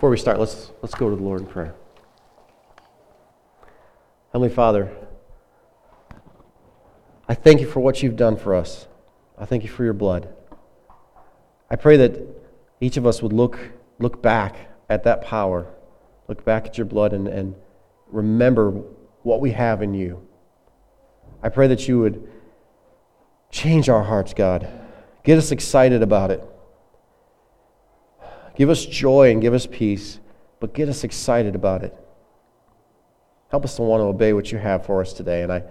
Before we start, let's, let's go to the Lord in prayer. Heavenly Father, I thank you for what you've done for us. I thank you for your blood. I pray that each of us would look, look back at that power, look back at your blood, and, and remember what we have in you. I pray that you would change our hearts, God. Get us excited about it. Give us joy and give us peace, but get us excited about it. Help us to want to obey what you have for us today. And I,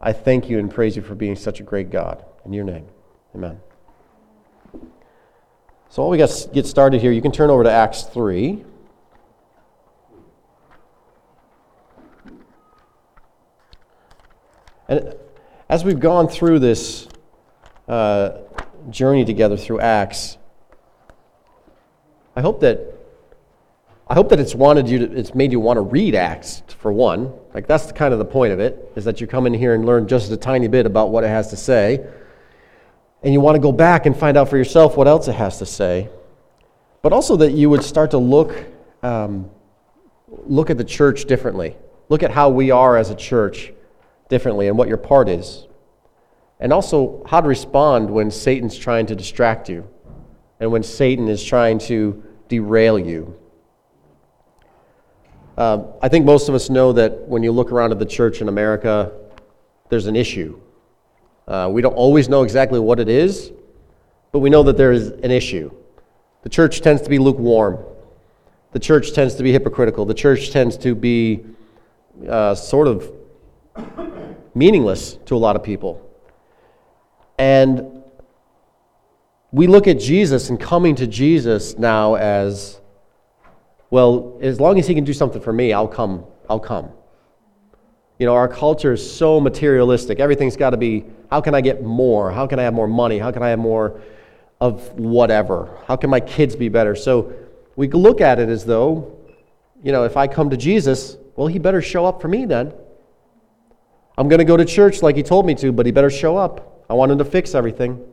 I thank you and praise you for being such a great God. In your name, amen. So, while we get started here, you can turn over to Acts 3. And as we've gone through this uh, journey together through Acts, I hope that I hope that it's wanted you to, it's made you want to read Acts for one. Like that's the, kind of the point of it is that you come in here and learn just a tiny bit about what it has to say, and you want to go back and find out for yourself what else it has to say. But also that you would start to look um, look at the church differently. Look at how we are as a church differently and what your part is. And also how to respond when Satan's trying to distract you and when Satan is trying to derail you. Uh, I think most of us know that when you look around at the church in America, there's an issue. Uh, we don't always know exactly what it is, but we know that there is an issue. The church tends to be lukewarm. The church tends to be hypocritical. The church tends to be uh, sort of meaningless to a lot of people. And we look at Jesus and coming to Jesus now as, well, as long as he can do something for me, I'll come. I'll come. You know, our culture is so materialistic. Everything's got to be how can I get more? How can I have more money? How can I have more of whatever? How can my kids be better? So we look at it as though, you know, if I come to Jesus, well, he better show up for me then. I'm going to go to church like he told me to, but he better show up. I want him to fix everything.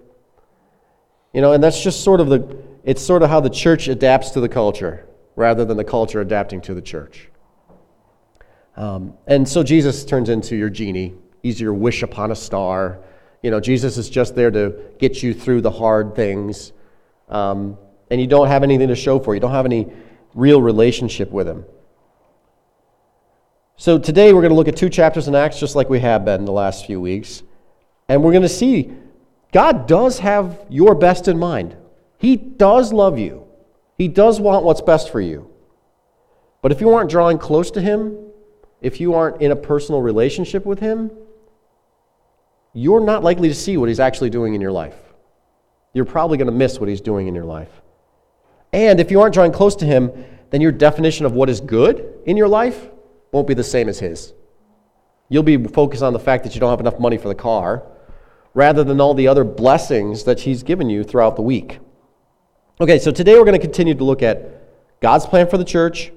You know, and that's just sort of the, it's sort of how the church adapts to the culture rather than the culture adapting to the church. Um, and so Jesus turns into your genie. He's your wish upon a star. You know, Jesus is just there to get you through the hard things. Um, and you don't have anything to show for. You don't have any real relationship with him. So today we're going to look at two chapters in Acts, just like we have been the last few weeks. And we're going to see God does have your best in mind. He does love you, He does want what's best for you. But if you aren't drawing close to Him, if you aren't in a personal relationship with Him, you're not likely to see what He's actually doing in your life. You're probably going to miss what He's doing in your life. And if you aren't drawing close to Him, then your definition of what is good in your life won't be the same as his. You'll be focused on the fact that you don't have enough money for the car rather than all the other blessings that he's given you throughout the week. Okay, so today we're going to continue to look at God's plan for the church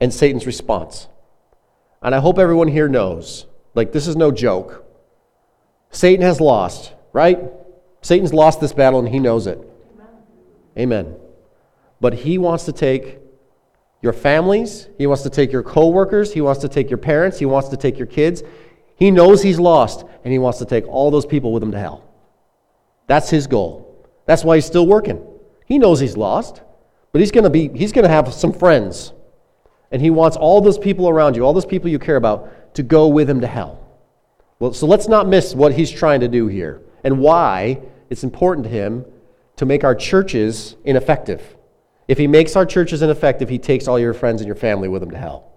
and Satan's response. And I hope everyone here knows like, this is no joke. Satan has lost, right? Satan's lost this battle and he knows it. Amen. Amen. But he wants to take your families, he wants to take your coworkers, he wants to take your parents, he wants to take your kids. He knows he's lost, and he wants to take all those people with him to hell. That's his goal. That's why he's still working. He knows he's lost, but he's going to be he's going to have some friends. And he wants all those people around you, all those people you care about to go with him to hell. Well, so let's not miss what he's trying to do here and why it's important to him to make our churches ineffective. If he makes our churches ineffective, he takes all your friends and your family with him to hell.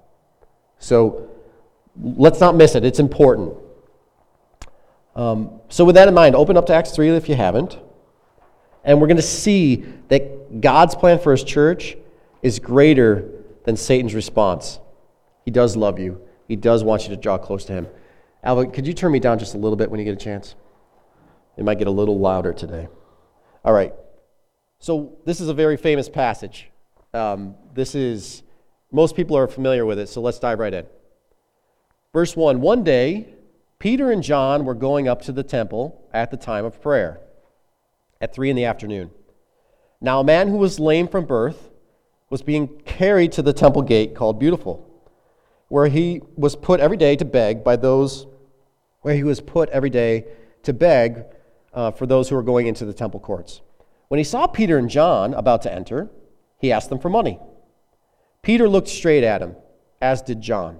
So let's not miss it. It's important. Um, so, with that in mind, open up to Acts 3 if you haven't. And we're going to see that God's plan for his church is greater than Satan's response. He does love you, he does want you to draw close to him. Alva, could you turn me down just a little bit when you get a chance? It might get a little louder today. All right. So, this is a very famous passage. Um, this is, most people are familiar with it, so let's dive right in. Verse 1 One day, Peter and John were going up to the temple at the time of prayer at 3 in the afternoon. Now, a man who was lame from birth was being carried to the temple gate called Beautiful, where he was put every day to beg by those, where he was put every day to beg uh, for those who were going into the temple courts. When he saw Peter and John about to enter, he asked them for money. Peter looked straight at him, as did John.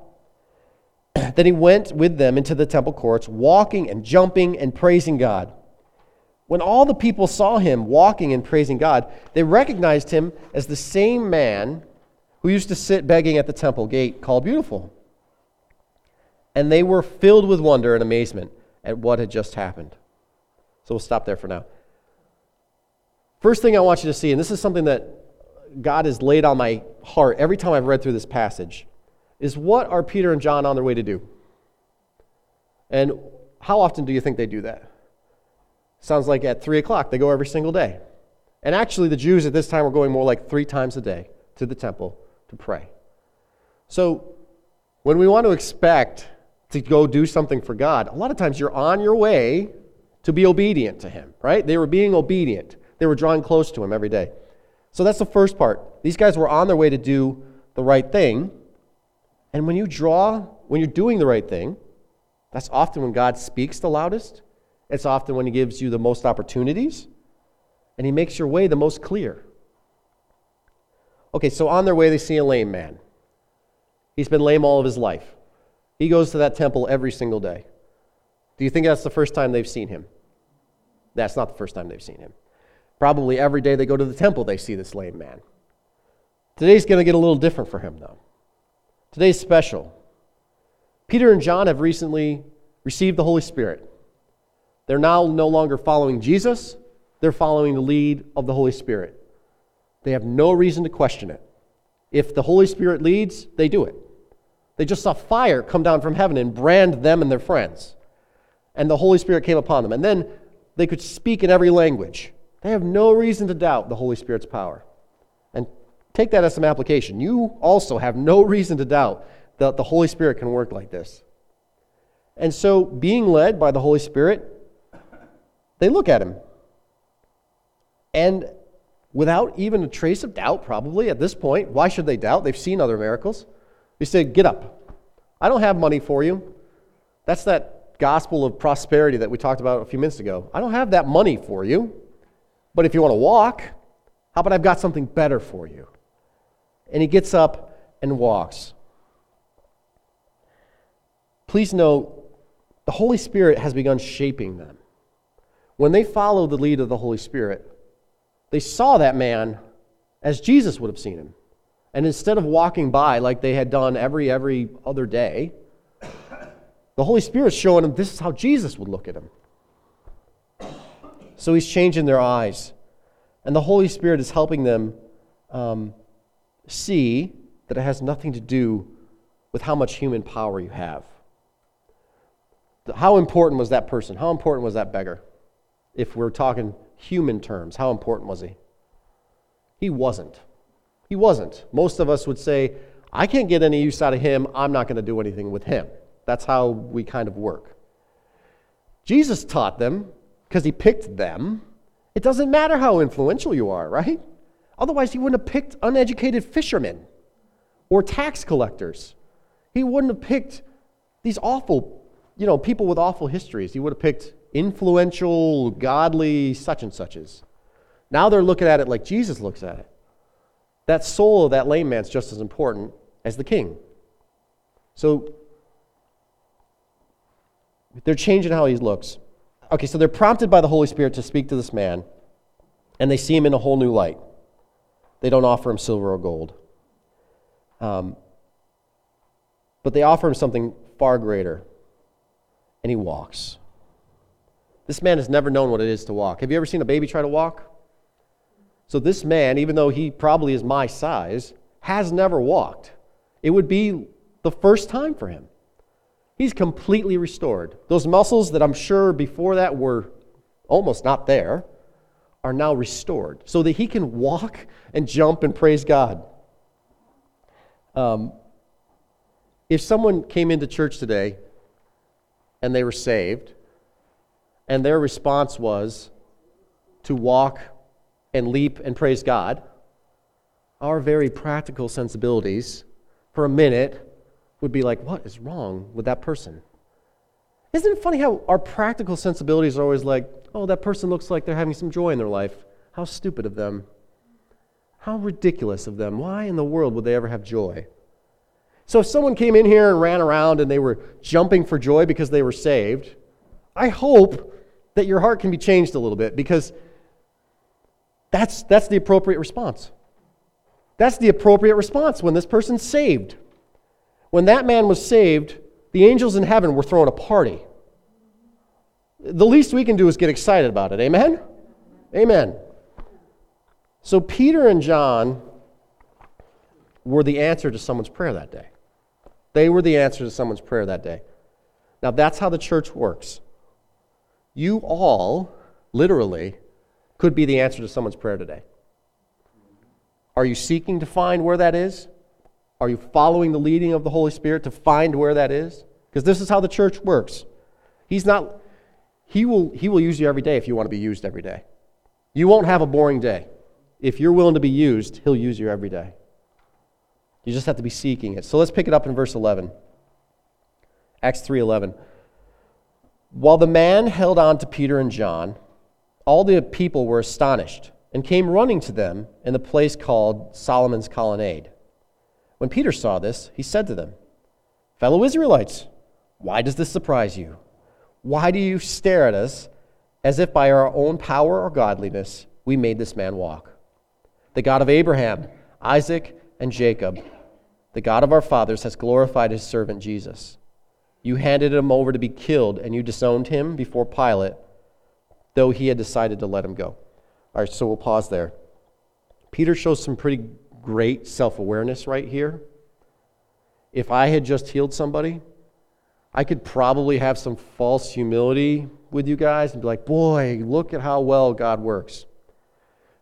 then he went with them into the temple courts, walking and jumping and praising God. When all the people saw him walking and praising God, they recognized him as the same man who used to sit begging at the temple gate called Beautiful. And they were filled with wonder and amazement at what had just happened. So we'll stop there for now. First thing I want you to see, and this is something that God has laid on my heart every time I've read through this passage, is what are Peter and John on their way to do? And how often do you think they do that? Sounds like at 3 o'clock, they go every single day. And actually, the Jews at this time were going more like three times a day to the temple to pray. So, when we want to expect to go do something for God, a lot of times you're on your way to be obedient to Him, right? They were being obedient, they were drawing close to Him every day. So, that's the first part. These guys were on their way to do the right thing. And when you draw, when you're doing the right thing, that's often when God speaks the loudest. It's often when He gives you the most opportunities, and He makes your way the most clear. Okay, so on their way, they see a lame man. He's been lame all of his life. He goes to that temple every single day. Do you think that's the first time they've seen him? That's not the first time they've seen him. Probably every day they go to the temple, they see this lame man. Today's going to get a little different for him, though. Today's special. Peter and John have recently received the Holy Spirit. They're now no longer following Jesus, they're following the lead of the Holy Spirit. They have no reason to question it. If the Holy Spirit leads, they do it. They just saw fire come down from heaven and brand them and their friends. And the Holy Spirit came upon them. And then they could speak in every language. They have no reason to doubt the Holy Spirit's power. Take that as some application. You also have no reason to doubt that the Holy Spirit can work like this. And so, being led by the Holy Spirit, they look at him. And without even a trace of doubt, probably at this point. Why should they doubt? They've seen other miracles. They said, Get up. I don't have money for you. That's that gospel of prosperity that we talked about a few minutes ago. I don't have that money for you. But if you want to walk, how about I've got something better for you? And he gets up and walks. Please note, the Holy Spirit has begun shaping them. When they follow the lead of the Holy Spirit, they saw that man as Jesus would have seen him. And instead of walking by like they had done every every other day, the Holy Spirit's showing them this is how Jesus would look at him. So he's changing their eyes. And the Holy Spirit is helping them um, see that it has nothing to do with how much human power you have. How important was that person? How important was that beggar? If we're talking human terms, how important was he? He wasn't. He wasn't. Most of us would say, I can't get any use out of him. I'm not going to do anything with him. That's how we kind of work. Jesus taught them, because he picked them, it doesn't matter how influential you are, right? Otherwise, he wouldn't have picked uneducated fishermen or tax collectors. He wouldn't have picked these awful, you know, people with awful histories. He would have picked influential, godly such and suches. Now they're looking at it like Jesus looks at it. That soul of that lame man's just as important as the king. So they're changing how he looks. Okay, so they're prompted by the Holy Spirit to speak to this man, and they see him in a whole new light. They don't offer him silver or gold. Um, but they offer him something far greater, and he walks. This man has never known what it is to walk. Have you ever seen a baby try to walk? So, this man, even though he probably is my size, has never walked. It would be the first time for him. He's completely restored. Those muscles that I'm sure before that were almost not there are now restored so that he can walk and jump and praise God. Um, if someone came into church today and they were saved, and their response was to walk and leap and praise God, our very practical sensibilities for a minute would be like, what is wrong with that person? Isn't it funny how our practical sensibilities are always like, oh, that person looks like they're having some joy in their life. How stupid of them. How ridiculous of them. Why in the world would they ever have joy? So if someone came in here and ran around and they were jumping for joy because they were saved, I hope that your heart can be changed a little bit because that's, that's the appropriate response. That's the appropriate response when this person's saved. When that man was saved, the angels in heaven were throwing a party. The least we can do is get excited about it. Amen? Amen. So Peter and John were the answer to someone's prayer that day. They were the answer to someone's prayer that day. Now, that's how the church works. You all, literally, could be the answer to someone's prayer today. Are you seeking to find where that is? Are you following the leading of the Holy Spirit to find where that is? Because this is how the church works. He's not, he will, he will use you every day if you want to be used every day. You won't have a boring day. If you're willing to be used, he'll use you every day. You just have to be seeking it. So let's pick it up in verse 11. Acts 3:11. While the man held on to Peter and John, all the people were astonished and came running to them in the place called Solomon's Colonnade. When Peter saw this, he said to them, Fellow Israelites, why does this surprise you? Why do you stare at us as if by our own power or godliness we made this man walk? The God of Abraham, Isaac, and Jacob, the God of our fathers, has glorified his servant Jesus. You handed him over to be killed, and you disowned him before Pilate, though he had decided to let him go. All right, so we'll pause there. Peter shows some pretty great self awareness right here. If I had just healed somebody, I could probably have some false humility with you guys and be like, boy, look at how well God works.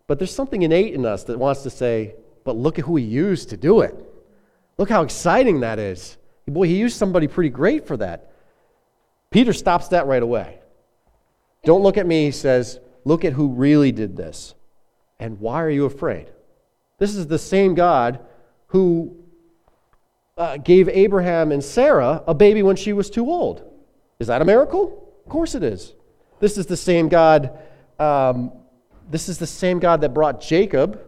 But there's something innate in us that wants to say, but look at who he used to do it. Look how exciting that is. Boy, he used somebody pretty great for that. Peter stops that right away. Don't look at me, he says, look at who really did this. And why are you afraid? This is the same God who uh, gave Abraham and Sarah a baby when she was too old. Is that a miracle? Of course it is. This is the same God. Um, this is the same God that brought Jacob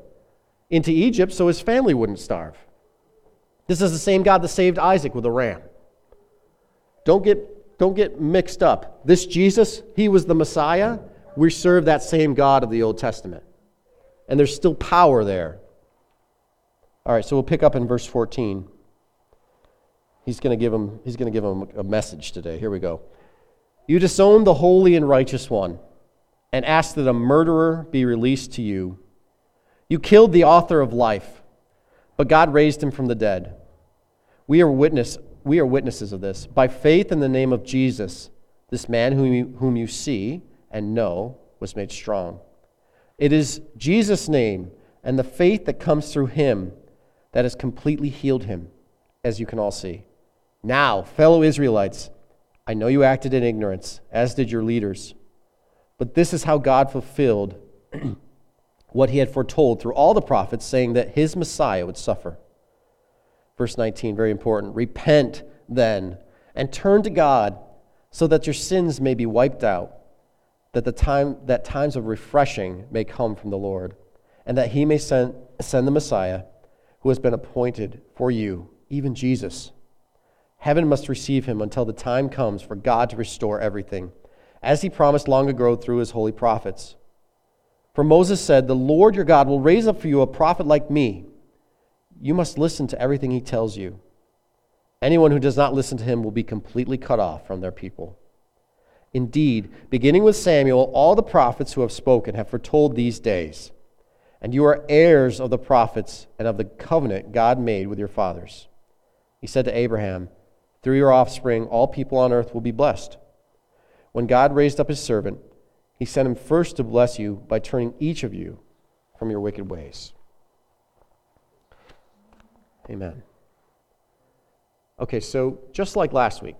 into Egypt so his family wouldn't starve. This is the same God that saved Isaac with a ram. Don't get, don't get mixed up. This Jesus, he was the Messiah. We serve that same God of the Old Testament. And there's still power there. All right, so we'll pick up in verse 14. He's going to give him, he's going to give him a message today. Here we go. You disown the holy and righteous one and ask that a murderer be released to you. You killed the author of life, but God raised him from the dead. We are, witness, we are witnesses of this. By faith in the name of Jesus, this man whom you, whom you see and know was made strong. It is Jesus' name and the faith that comes through him that has completely healed him, as you can all see. Now, fellow Israelites, I know you acted in ignorance, as did your leaders. But this is how God fulfilled what he had foretold through all the prophets, saying that his Messiah would suffer. Verse 19, very important. Repent then and turn to God so that your sins may be wiped out, that, the time, that times of refreshing may come from the Lord, and that he may send, send the Messiah who has been appointed for you, even Jesus. Heaven must receive him until the time comes for God to restore everything, as he promised long ago through his holy prophets. For Moses said, The Lord your God will raise up for you a prophet like me. You must listen to everything he tells you. Anyone who does not listen to him will be completely cut off from their people. Indeed, beginning with Samuel, all the prophets who have spoken have foretold these days and you are heirs of the prophets and of the covenant God made with your fathers. He said to Abraham, Through your offspring, all people on earth will be blessed. When God raised up his servant, he sent him first to bless you by turning each of you from your wicked ways. Amen. Okay, so just like last week,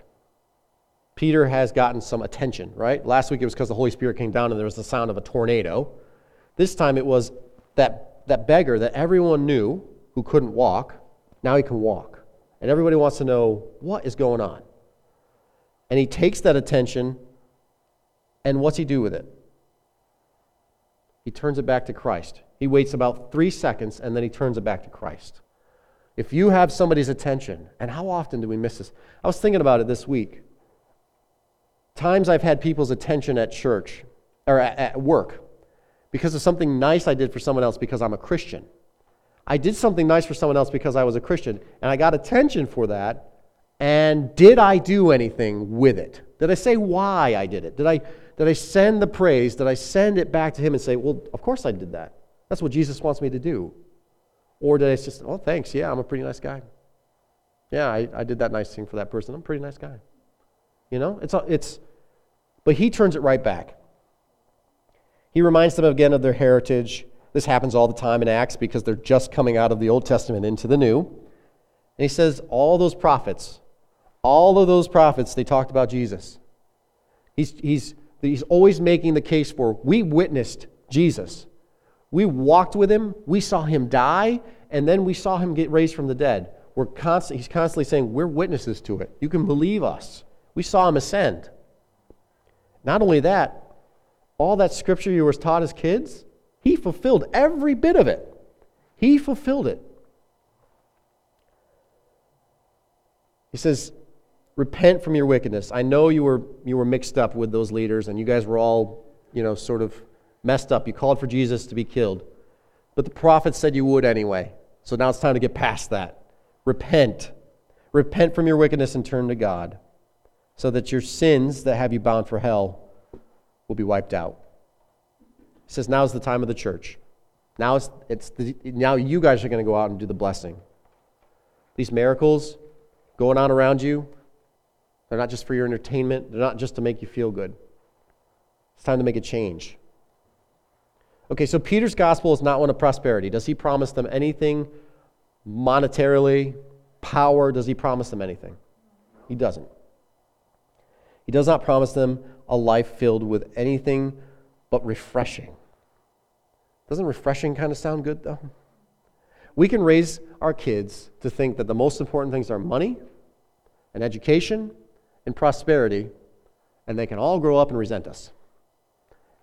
Peter has gotten some attention, right? Last week it was because the Holy Spirit came down and there was the sound of a tornado. This time it was that, that beggar that everyone knew who couldn't walk, now he can walk. And everybody wants to know what is going on. And he takes that attention, and what's he do with it? He turns it back to Christ. He waits about three seconds, and then he turns it back to Christ. If you have somebody's attention, and how often do we miss this? I was thinking about it this week times I've had people's attention at church or at work because of something nice I did for someone else because I'm a Christian. I did something nice for someone else because I was a Christian, and I got attention for that. And did I do anything with it? Did I say why I did it? Did I, did I send the praise? Did I send it back to him and say, Well, of course I did that? That's what Jesus wants me to do. Or did I just, Oh, thanks. Yeah, I'm a pretty nice guy. Yeah, I, I did that nice thing for that person. I'm a pretty nice guy. You know, it's, it's, but he turns it right back. He reminds them again of their heritage. This happens all the time in Acts because they're just coming out of the Old Testament into the New. And he says, all those prophets, all of those prophets, they talked about Jesus. He's, he's, he's always making the case for, we witnessed Jesus. We walked with him, we saw him die, and then we saw him get raised from the dead. We're constant, he's constantly saying, We're witnesses to it. You can believe us. We saw him ascend. Not only that, all that scripture you were taught as kids, he fulfilled every bit of it. He fulfilled it. He says, Repent from your wickedness. I know you were, you were mixed up with those leaders and you guys were all, you know, sort of messed up. You called for Jesus to be killed. But the prophets said you would anyway. So now it's time to get past that. Repent. Repent from your wickedness and turn to God so that your sins that have you bound for hell will be wiped out. He says, Now is the time of the church. Now, it's, it's the, now you guys are going to go out and do the blessing. These miracles going on around you, they're not just for your entertainment, they're not just to make you feel good. It's time to make a change. Okay, so Peter's gospel is not one of prosperity. Does he promise them anything monetarily, power? Does he promise them anything? He doesn't. He does not promise them a life filled with anything but refreshing. Doesn't refreshing kind of sound good, though? We can raise our kids to think that the most important things are money and education and prosperity, and they can all grow up and resent us.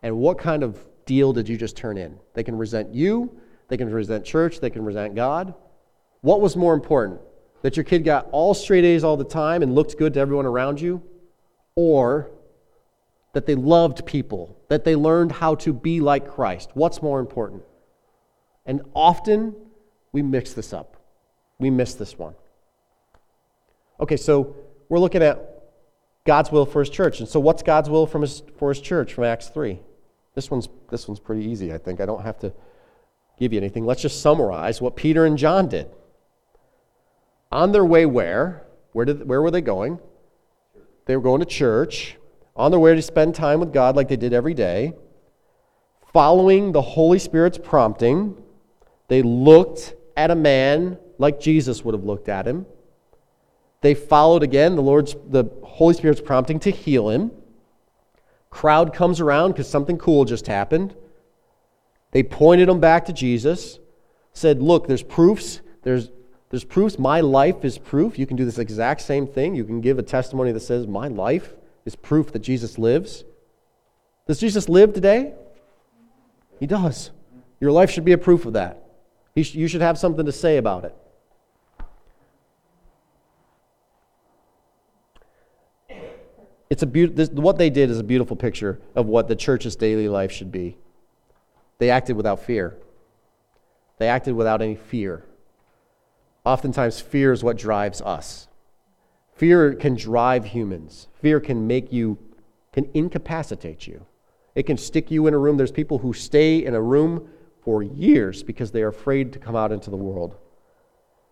And what kind of deal did you just turn in? They can resent you, they can resent church, they can resent God. What was more important? That your kid got all straight A's all the time and looked good to everyone around you? or that they loved people, that they learned how to be like Christ. What's more important? And often we mix this up. We miss this one. Okay, so we're looking at God's will for his church. And so what's God's will from his, for his church from Acts 3? This one's, this one's pretty easy, I think. I don't have to give you anything. Let's just summarize what Peter and John did. On their way where? Where, did, where were they going? They were going to church, on their way to spend time with God like they did every day. Following the Holy Spirit's prompting, they looked at a man like Jesus would have looked at him. They followed again the Lord's the Holy Spirit's prompting to heal him. Crowd comes around because something cool just happened. They pointed him back to Jesus, said, Look, there's proofs. There's there's proofs. My life is proof. You can do this exact same thing. You can give a testimony that says, My life is proof that Jesus lives. Does Jesus live today? He does. Your life should be a proof of that. You should have something to say about it. It's a be- this, what they did is a beautiful picture of what the church's daily life should be. They acted without fear. They acted without any fear. Oftentimes, fear is what drives us. Fear can drive humans. Fear can make you, can incapacitate you. It can stick you in a room. There's people who stay in a room for years because they are afraid to come out into the world.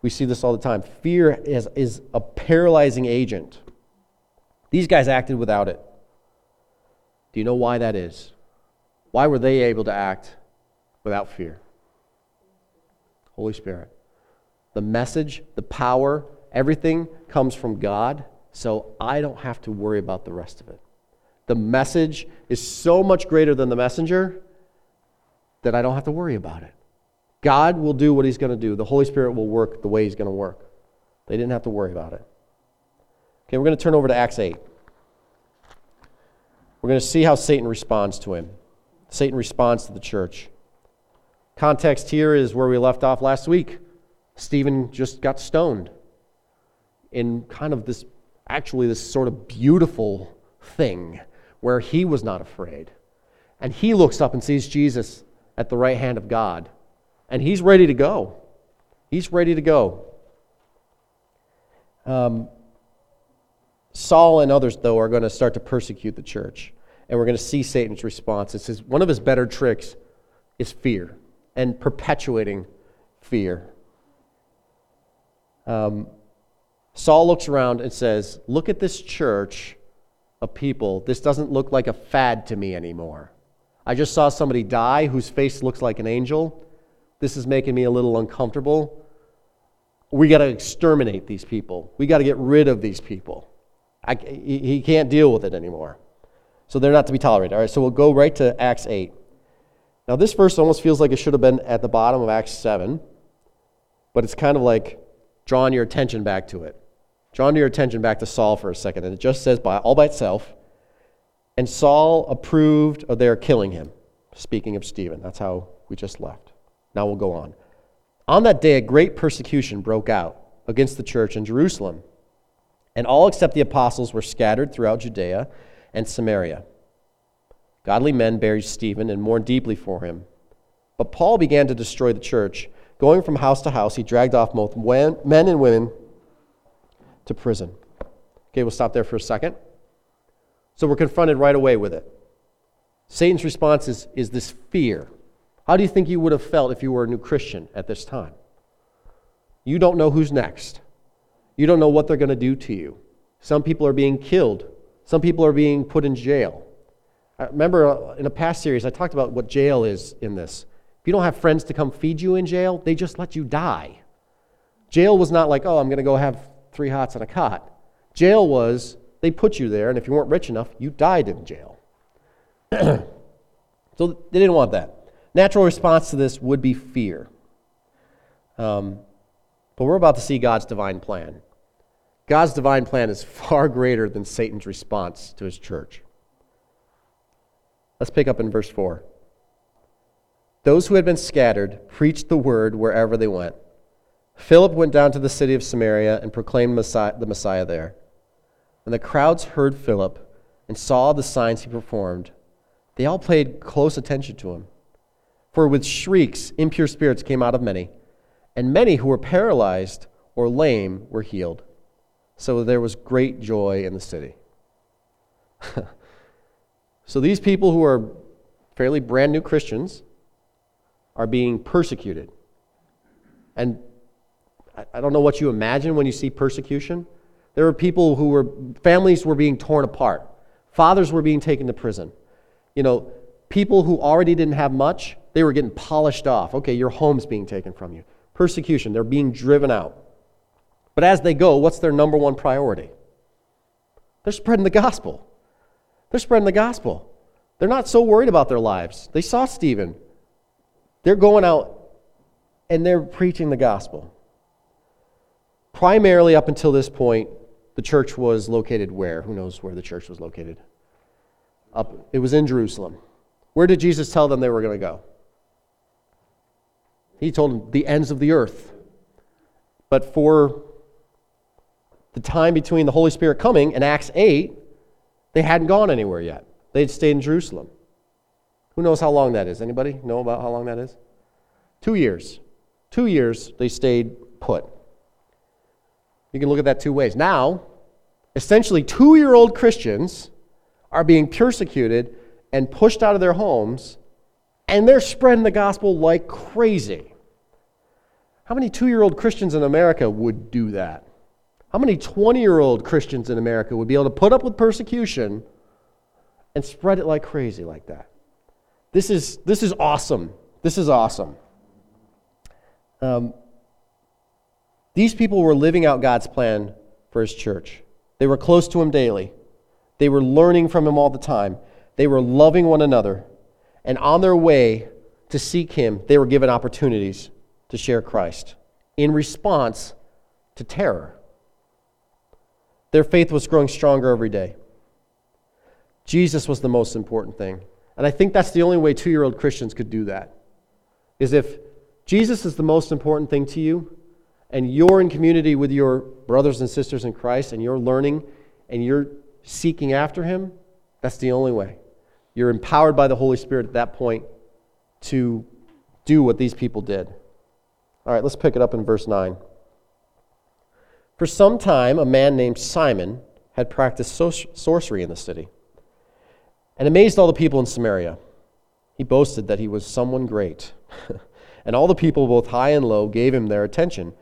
We see this all the time. Fear is, is a paralyzing agent. These guys acted without it. Do you know why that is? Why were they able to act without fear? Holy Spirit. The message, the power, everything comes from God, so I don't have to worry about the rest of it. The message is so much greater than the messenger that I don't have to worry about it. God will do what He's going to do. The Holy Spirit will work the way He's going to work. They didn't have to worry about it. Okay, we're going to turn over to Acts 8. We're going to see how Satan responds to him. Satan responds to the church. Context here is where we left off last week. Stephen just got stoned in kind of this, actually, this sort of beautiful thing where he was not afraid. And he looks up and sees Jesus at the right hand of God. And he's ready to go. He's ready to go. Um, Saul and others, though, are going to start to persecute the church. And we're going to see Satan's response. It says one of his better tricks is fear and perpetuating fear. Um, Saul looks around and says, Look at this church of people. This doesn't look like a fad to me anymore. I just saw somebody die whose face looks like an angel. This is making me a little uncomfortable. We got to exterminate these people. We got to get rid of these people. I, he can't deal with it anymore. So they're not to be tolerated. All right, so we'll go right to Acts 8. Now, this verse almost feels like it should have been at the bottom of Acts 7, but it's kind of like drawing your attention back to it. Drawing your attention back to Saul for a second. And it just says by, all by itself, and Saul approved of their killing him. Speaking of Stephen, that's how we just left. Now we'll go on. On that day, a great persecution broke out against the church in Jerusalem, and all except the apostles were scattered throughout Judea and Samaria. Godly men buried Stephen and mourned deeply for him. But Paul began to destroy the church. Going from house to house, he dragged off both men and women to prison. Okay, we'll stop there for a second. So we're confronted right away with it. Satan's response is, is this fear. How do you think you would have felt if you were a new Christian at this time? You don't know who's next. You don't know what they're going to do to you. Some people are being killed, some people are being put in jail. I remember uh, in a past series, I talked about what jail is in this. If you don't have friends to come feed you in jail, they just let you die. Jail was not like, oh, I'm going to go have three hots and a cot. Jail was, they put you there, and if you weren't rich enough, you died in jail. so they didn't want that. Natural response to this would be fear. Um, but we're about to see God's divine plan. God's divine plan is far greater than Satan's response to his church. Let's pick up in verse 4. Those who had been scattered preached the word wherever they went. Philip went down to the city of Samaria and proclaimed Messiah, the Messiah there. When the crowds heard Philip and saw the signs he performed, they all paid close attention to him. For with shrieks, impure spirits came out of many, and many who were paralyzed or lame were healed. So there was great joy in the city. so these people who are fairly brand new Christians are being persecuted. And I don't know what you imagine when you see persecution. There were people who were, families were being torn apart, fathers were being taken to prison. You know, people who already didn't have much they were getting polished off. Okay, your home's being taken from you. Persecution, they're being driven out. But as they go, what's their number one priority? They're spreading the gospel. They're spreading the gospel. They're not so worried about their lives. They saw Stephen. They're going out and they're preaching the gospel. Primarily, up until this point, the church was located where? Who knows where the church was located? Up, it was in Jerusalem. Where did Jesus tell them they were going to go? He told them the ends of the earth. But for the time between the Holy Spirit coming and Acts 8, they hadn't gone anywhere yet. They'd stayed in Jerusalem. Who knows how long that is? Anybody know about how long that is? Two years. Two years they stayed put. You can look at that two ways. Now, essentially, two year old Christians are being persecuted and pushed out of their homes and they're spreading the gospel like crazy. How many two year old Christians in America would do that? How many 20 year old Christians in America would be able to put up with persecution and spread it like crazy like that? This is, this is awesome. This is awesome. Um, these people were living out God's plan for his church. They were close to him daily. They were learning from him all the time. They were loving one another. And on their way to seek him, they were given opportunities to share Christ in response to terror. Their faith was growing stronger every day. Jesus was the most important thing. And I think that's the only way two year old Christians could do that. Is if Jesus is the most important thing to you, and you're in community with your brothers and sisters in Christ, and you're learning and you're seeking after Him, that's the only way. You're empowered by the Holy Spirit at that point to do what these people did. All right, let's pick it up in verse 9. For some time, a man named Simon had practiced sorcery in the city and amazed all the people in Samaria. He boasted that he was someone great. and all the people, both high and low, gave him their attention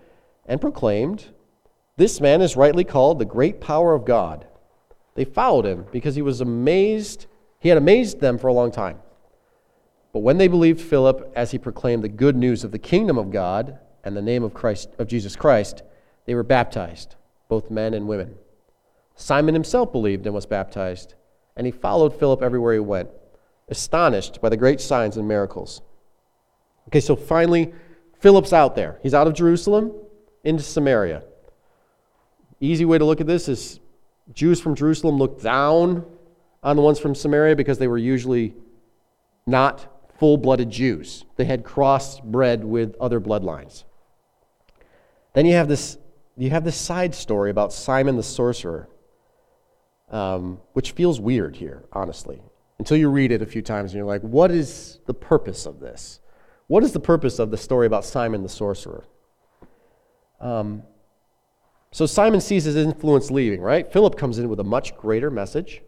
and proclaimed, This man is rightly called the great power of God. They followed him because he was amazed. He had amazed them for a long time. But when they believed Philip as he proclaimed the good news of the kingdom of God and the name of Christ of Jesus Christ, they were baptized, both men and women. Simon himself believed and was baptized, and he followed Philip everywhere he went, astonished by the great signs and miracles. Okay, so finally, Philip's out there. He's out of Jerusalem into Samaria. Easy way to look at this is Jews from Jerusalem looked down on the ones from Samaria because they were usually not full blooded Jews. They had crossbred with other bloodlines. Then you have this, you have this side story about Simon the sorcerer, um, which feels weird here, honestly, until you read it a few times and you're like, what is the purpose of this? What is the purpose of the story about Simon the sorcerer? Um, so Simon sees his influence leaving, right? Philip comes in with a much greater message,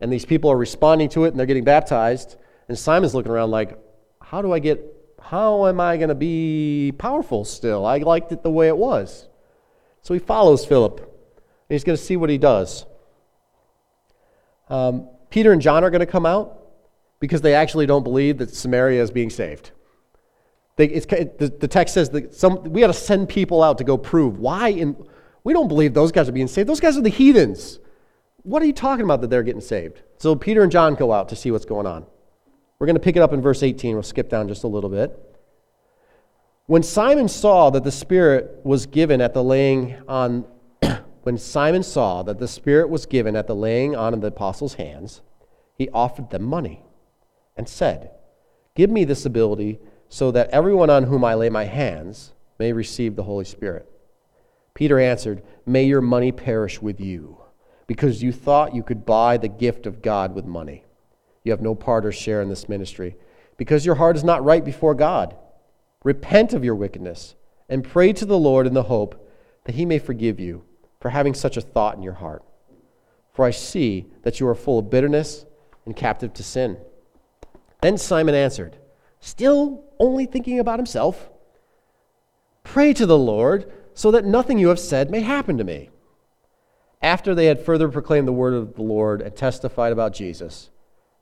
and these people are responding to it and they're getting baptized. And Simon's looking around like, how do I get, how am I going to be powerful still? I liked it the way it was. So he follows Philip, and he's going to see what he does. Um, Peter and John are going to come out because they actually don't believe that Samaria is being saved. They, the, the, text says that some, we got to send people out to go prove why. In, we don't believe those guys are being saved. Those guys are the heathens. What are you talking about that they're getting saved? So Peter and John go out to see what's going on. We're going to pick it up in verse 18. We'll skip down just a little bit. When Simon saw that the Spirit was given at the laying on, when Simon saw that the Spirit was given at the laying on of the apostles' hands, he offered them money and said, Give me this ability so that everyone on whom I lay my hands may receive the Holy Spirit. Peter answered, May your money perish with you, because you thought you could buy the gift of God with money. You have no part or share in this ministry because your heart is not right before God. Repent of your wickedness and pray to the Lord in the hope that he may forgive you for having such a thought in your heart. For I see that you are full of bitterness and captive to sin. Then Simon answered, still only thinking about himself, Pray to the Lord so that nothing you have said may happen to me. After they had further proclaimed the word of the Lord and testified about Jesus,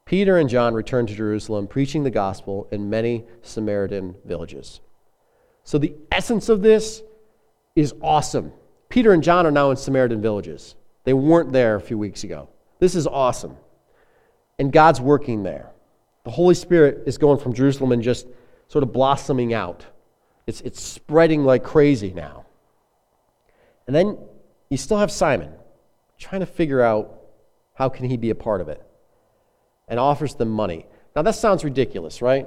Peter and John returned to Jerusalem, preaching the gospel in many Samaritan villages. So, the essence of this is awesome. Peter and John are now in Samaritan villages. They weren't there a few weeks ago. This is awesome. And God's working there. The Holy Spirit is going from Jerusalem and just sort of blossoming out. It's, it's spreading like crazy now. And then you still have Simon trying to figure out how can he be a part of it and offers them money. Now, that sounds ridiculous, right?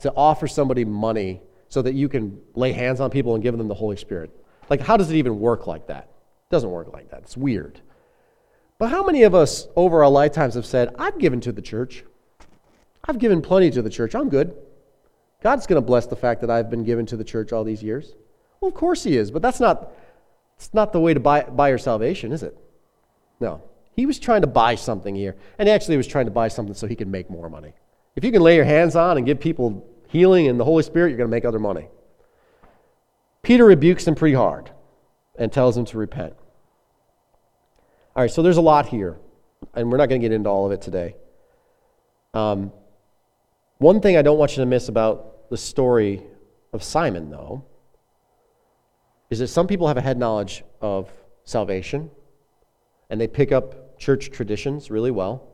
To offer somebody money so that you can lay hands on people and give them the Holy Spirit. Like, how does it even work like that? It doesn't work like that. It's weird. But how many of us over our lifetimes have said, I've given to the church? I've given plenty to the church. I'm good. God's going to bless the fact that I've been given to the church all these years. Well, of course He is, but that's not, it's not the way to buy, buy your salvation, is it? No. He was trying to buy something here. And actually, he was trying to buy something so he could make more money. If you can lay your hands on and give people healing and the Holy Spirit, you're going to make other money. Peter rebukes him pretty hard and tells him to repent. All right, so there's a lot here, and we're not going to get into all of it today. Um, one thing I don't want you to miss about the story of Simon, though, is that some people have a head knowledge of salvation, and they pick up church traditions really well,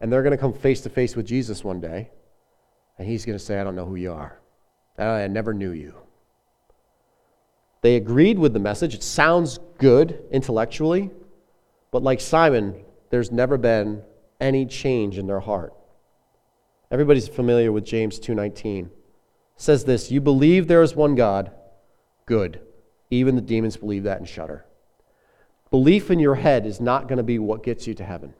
and they're going to come face to face with Jesus one day, and he's going to say, I don't know who you are. I never knew you. They agreed with the message. It sounds good intellectually, but like Simon, there's never been any change in their heart. Everybody's familiar with James 2:19. It says this, "You believe there is one God. Good. Even the demons believe that and shudder." Belief in your head is not going to be what gets you to heaven.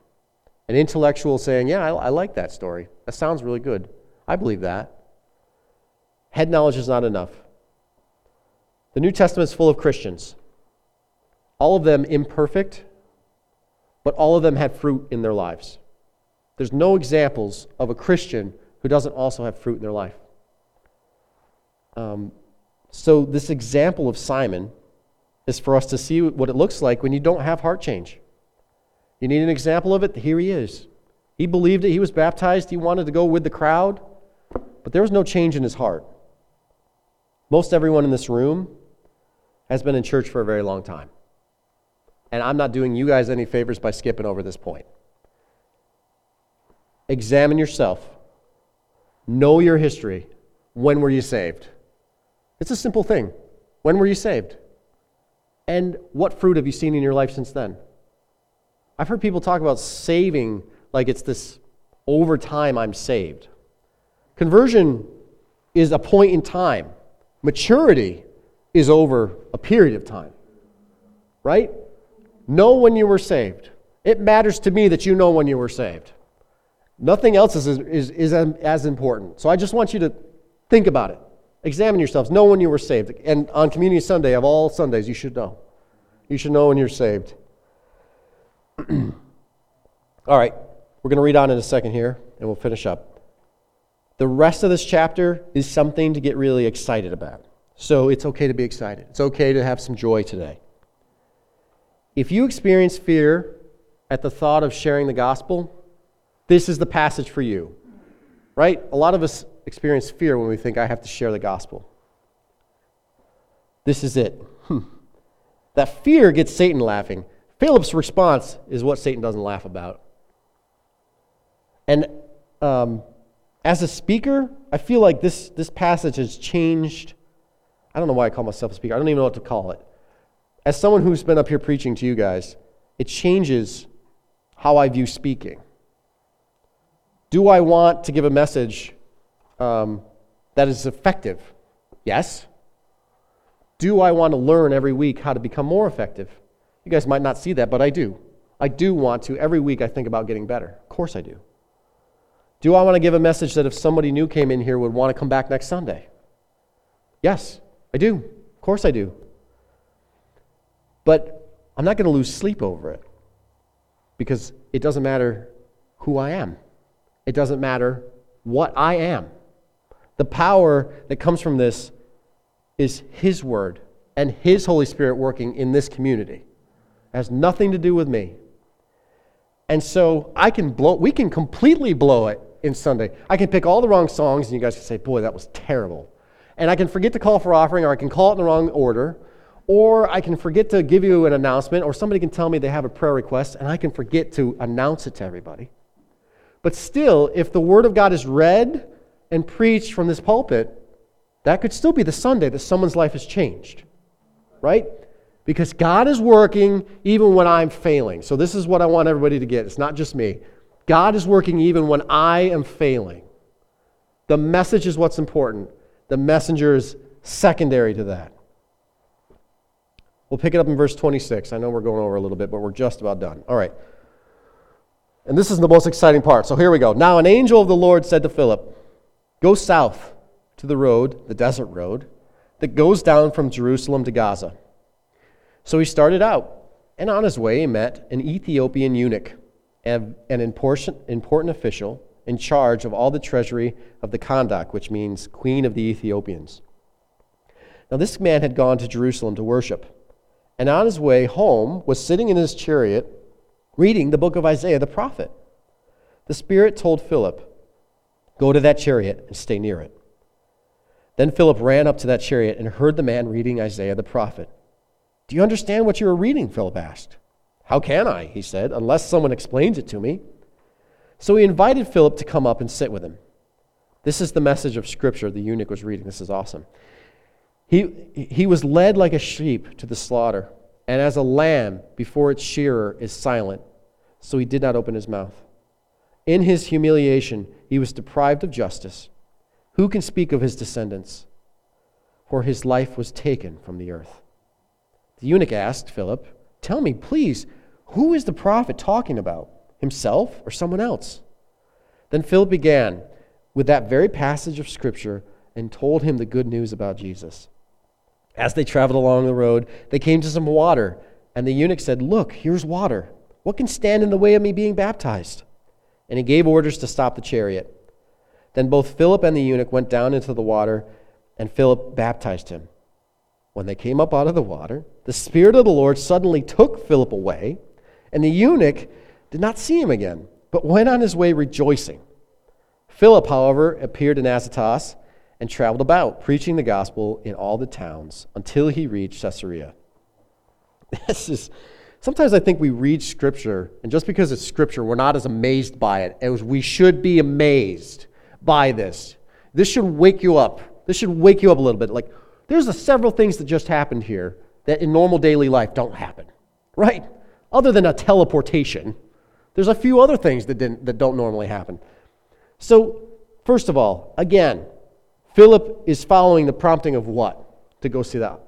An intellectual saying, "Yeah, I, I like that story. That sounds really good. I believe that." Head knowledge is not enough. The New Testament is full of Christians, all of them imperfect, but all of them had fruit in their lives. There's no examples of a Christian who doesn't also have fruit in their life. Um, so, this example of Simon is for us to see what it looks like when you don't have heart change. You need an example of it? Here he is. He believed it. He was baptized. He wanted to go with the crowd, but there was no change in his heart. Most everyone in this room has been in church for a very long time. And I'm not doing you guys any favors by skipping over this point. Examine yourself. Know your history. When were you saved? It's a simple thing. When were you saved? And what fruit have you seen in your life since then? I've heard people talk about saving like it's this over time I'm saved. Conversion is a point in time. Maturity is over a period of time. Right? Know when you were saved. It matters to me that you know when you were saved. Nothing else is, is, is as important. So I just want you to think about it. Examine yourselves. Know when you were saved. And on Community Sunday, of all Sundays, you should know. You should know when you're saved. all right, we're going to read on in a second here, and we'll finish up. The rest of this chapter is something to get really excited about. So it's okay to be excited. It's okay to have some joy today. If you experience fear at the thought of sharing the gospel, this is the passage for you. Right? A lot of us experience fear when we think I have to share the gospel. This is it. Hmm. That fear gets Satan laughing. Philip's response is what Satan doesn't laugh about. And um, as a speaker, I feel like this, this passage has changed. I don't know why I call myself a speaker. I don't even know what to call it as someone who's been up here preaching to you guys, it changes how I view speaking. Do I want to give a message um, that is effective? Yes. Do I want to learn every week how to become more effective? You guys might not see that, but I do. I do want to. Every week I think about getting better. Of course I do. Do I want to give a message that if somebody new came in here would want to come back next Sunday? Yes, I do. Of course I do. But I'm not going to lose sleep over it because it doesn't matter who I am, it doesn't matter what I am. The power that comes from this is His Word and His Holy Spirit working in this community. It has nothing to do with me. And so I can blow, we can completely blow it in Sunday. I can pick all the wrong songs and you guys can say, boy, that was terrible. And I can forget to call for offering or I can call it in the wrong order or I can forget to give you an announcement, or somebody can tell me they have a prayer request, and I can forget to announce it to everybody. But still, if the Word of God is read and preached from this pulpit, that could still be the Sunday that someone's life has changed, right? Because God is working even when I'm failing. So, this is what I want everybody to get. It's not just me. God is working even when I am failing. The message is what's important, the messenger is secondary to that. We'll pick it up in verse 26. I know we're going over a little bit, but we're just about done. All right. And this is the most exciting part. So here we go. Now, an angel of the Lord said to Philip, Go south to the road, the desert road, that goes down from Jerusalem to Gaza. So he started out, and on his way he met an Ethiopian eunuch, an important, official in charge of all the treasury of the Kandake, which means Queen of the Ethiopians. Now, this man had gone to Jerusalem to worship, and on his way home was sitting in his chariot reading the book of Isaiah the prophet. The Spirit told Philip, Go to that chariot and stay near it. Then Philip ran up to that chariot and heard the man reading Isaiah the prophet. Do you understand what you are reading? Philip asked. How can I? He said, unless someone explains it to me. So he invited Philip to come up and sit with him. This is the message of Scripture the eunuch was reading. This is awesome. He, he was led like a sheep to the slaughter, and as a lamb before its shearer is silent, so he did not open his mouth. In his humiliation, he was deprived of justice. Who can speak of his descendants? For his life was taken from the earth. The eunuch asked Philip, Tell me, please, who is the prophet talking about? Himself or someone else? Then Philip began with that very passage of Scripture and told him the good news about Jesus. As they traveled along the road, they came to some water, and the eunuch said, Look, here's water. What can stand in the way of me being baptized? And he gave orders to stop the chariot. Then both Philip and the eunuch went down into the water, and Philip baptized him. When they came up out of the water, the Spirit of the Lord suddenly took Philip away, and the eunuch did not see him again, but went on his way rejoicing. Philip, however, appeared in Azotus and traveled about, preaching the gospel in all the towns until he reached Caesarea. This is sometimes I think we read scripture, and just because it's scripture, we're not as amazed by it as we should be amazed by this. This should wake you up. This should wake you up a little bit. Like, there's a, several things that just happened here that in normal daily life don't happen, right? Other than a teleportation, there's a few other things that, didn't, that don't normally happen. So, first of all, again, Philip is following the prompting of what? To go see that,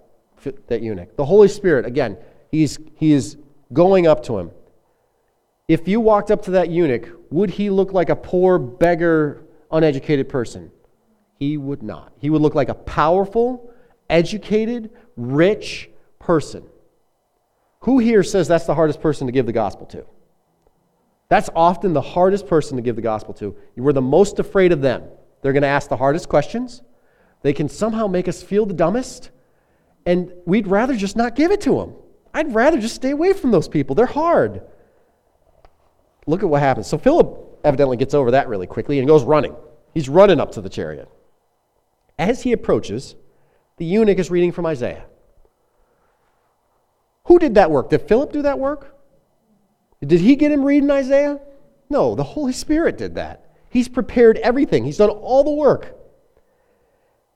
that eunuch. The Holy Spirit, again, he's, he is going up to him. If you walked up to that eunuch, would he look like a poor, beggar, uneducated person? He would not. He would look like a powerful, educated, rich person. Who here says that's the hardest person to give the gospel to? That's often the hardest person to give the gospel to. Were the most afraid of them. They're going to ask the hardest questions. They can somehow make us feel the dumbest. And we'd rather just not give it to them. I'd rather just stay away from those people. They're hard. Look at what happens. So Philip evidently gets over that really quickly and goes running. He's running up to the chariot. As he approaches, the eunuch is reading from Isaiah. Who did that work? Did Philip do that work? Did he get him reading Isaiah? No, the Holy Spirit did that. He's prepared everything, He's done all the work.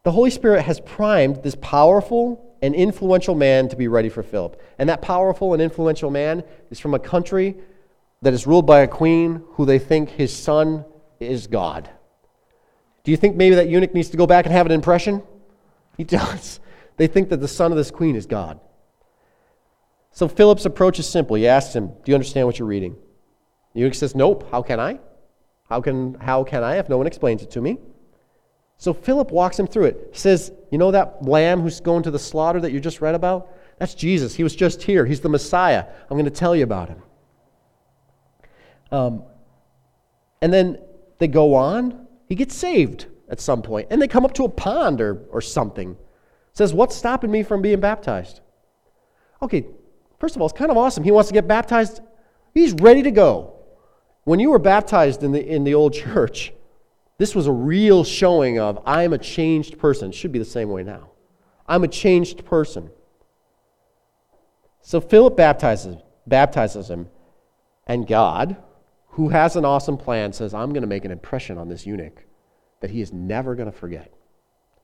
The Holy Spirit has primed this powerful and influential man to be ready for Philip. And that powerful and influential man is from a country that is ruled by a queen who they think his son is God. Do you think maybe that eunuch needs to go back and have an impression? He does. They think that the son of this queen is God. So Philip's approach is simple. He asks him, Do you understand what you're reading? The eunuch says, Nope. How can I? How can, how can I if no one explains it to me? So Philip walks him through it. He says, You know that lamb who's going to the slaughter that you just read about? That's Jesus. He was just here. He's the Messiah. I'm going to tell you about him. Um, and then they go on. He gets saved at some point, and they come up to a pond or, or something. Says, What's stopping me from being baptized? Okay, first of all, it's kind of awesome. He wants to get baptized. He's ready to go. When you were baptized in the, in the old church, this was a real showing of I'm a changed person. It should be the same way now. I'm a changed person. So Philip baptizes, baptizes him, and God, who has an awesome plan, says, I'm going to make an impression on this eunuch that he is never going to forget.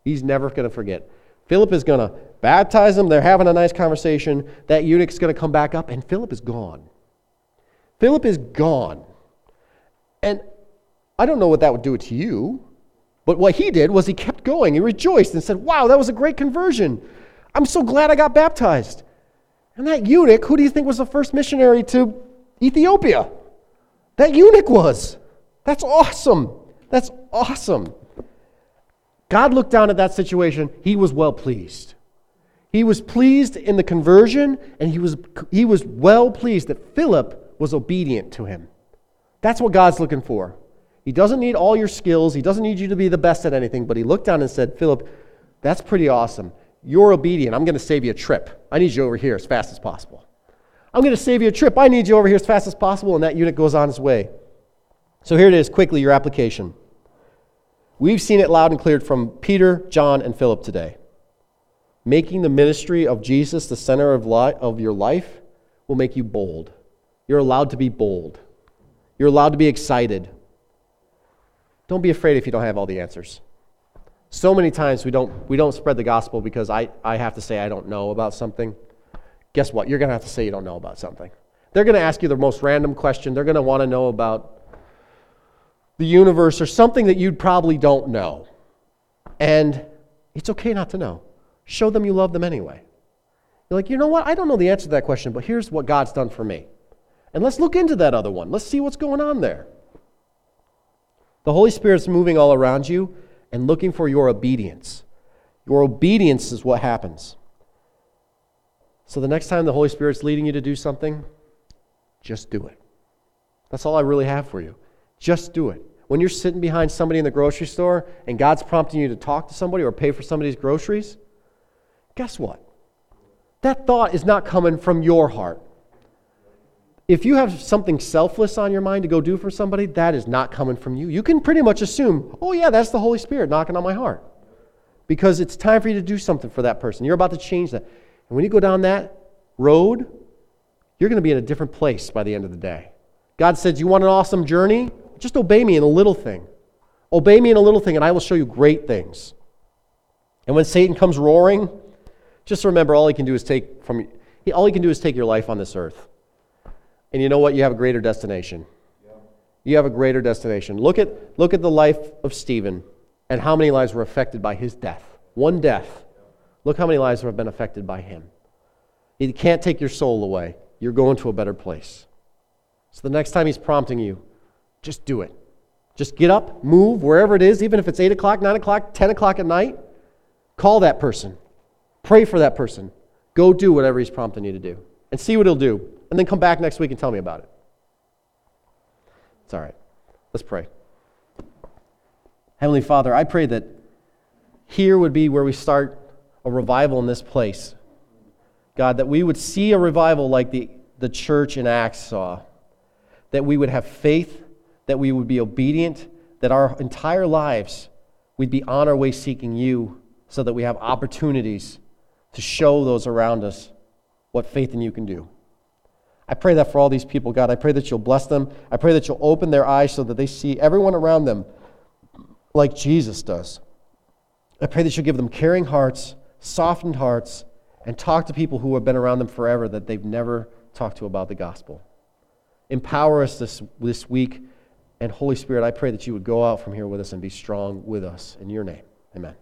He's never going to forget. Philip is going to baptize him. They're having a nice conversation. That eunuch's going to come back up, and Philip is gone. Philip is gone. And I don't know what that would do to you, but what he did was he kept going. He rejoiced and said, Wow, that was a great conversion. I'm so glad I got baptized. And that eunuch, who do you think was the first missionary to Ethiopia? That eunuch was. That's awesome. That's awesome. God looked down at that situation. He was well pleased. He was pleased in the conversion, and he was, he was well pleased that Philip was obedient to him. That's what God's looking for. He doesn't need all your skills, He doesn't need you to be the best at anything, but He looked down and said, Philip, that's pretty awesome. you're obedient. I'm going to save you a trip. I need you over here as fast as possible. I'm going to save you a trip. I need you over here as fast as possible. And that eunuch goes on its way. So here it is quickly your application. We've seen it loud and clear from Peter, John, and Philip today. Making the ministry of Jesus the center of, li- of your life will make you bold. You're allowed to be bold. You're allowed to be excited. Don't be afraid if you don't have all the answers. So many times we don't, we don't spread the gospel because I, I have to say I don't know about something. Guess what? You're going to have to say you don't know about something. They're going to ask you the most random question. They're going to want to know about the universe or something that you probably don't know. And it's okay not to know. Show them you love them anyway. You're like, you know what? I don't know the answer to that question, but here's what God's done for me. And let's look into that other one. Let's see what's going on there. The Holy Spirit's moving all around you and looking for your obedience. Your obedience is what happens. So the next time the Holy Spirit's leading you to do something, just do it. That's all I really have for you. Just do it. When you're sitting behind somebody in the grocery store and God's prompting you to talk to somebody or pay for somebody's groceries, guess what? That thought is not coming from your heart. If you have something selfless on your mind to go do for somebody, that is not coming from you. You can pretty much assume, oh, yeah, that's the Holy Spirit knocking on my heart. Because it's time for you to do something for that person. You're about to change that. And when you go down that road, you're going to be in a different place by the end of the day. God said, You want an awesome journey? Just obey me in a little thing. Obey me in a little thing, and I will show you great things. And when Satan comes roaring, just remember all he can do is take from all he can do is take your life on this earth. And you know what? You have a greater destination. You have a greater destination. Look at, look at the life of Stephen and how many lives were affected by his death. One death. Look how many lives have been affected by him. He can't take your soul away. You're going to a better place. So the next time he's prompting you, just do it. Just get up, move wherever it is, even if it's 8 o'clock, 9 o'clock, 10 o'clock at night. Call that person. Pray for that person. Go do whatever he's prompting you to do and see what he'll do and then come back next week and tell me about it. It's all right. Let's pray. Heavenly Father, I pray that here would be where we start a revival in this place. God, that we would see a revival like the, the church in Acts saw, that we would have faith, that we would be obedient, that our entire lives we'd be on our way seeking you so that we have opportunities to show those around us what faith in you can do. I pray that for all these people, God. I pray that you'll bless them. I pray that you'll open their eyes so that they see everyone around them like Jesus does. I pray that you'll give them caring hearts, softened hearts, and talk to people who have been around them forever that they've never talked to about the gospel. Empower us this, this week. And Holy Spirit, I pray that you would go out from here with us and be strong with us. In your name, amen.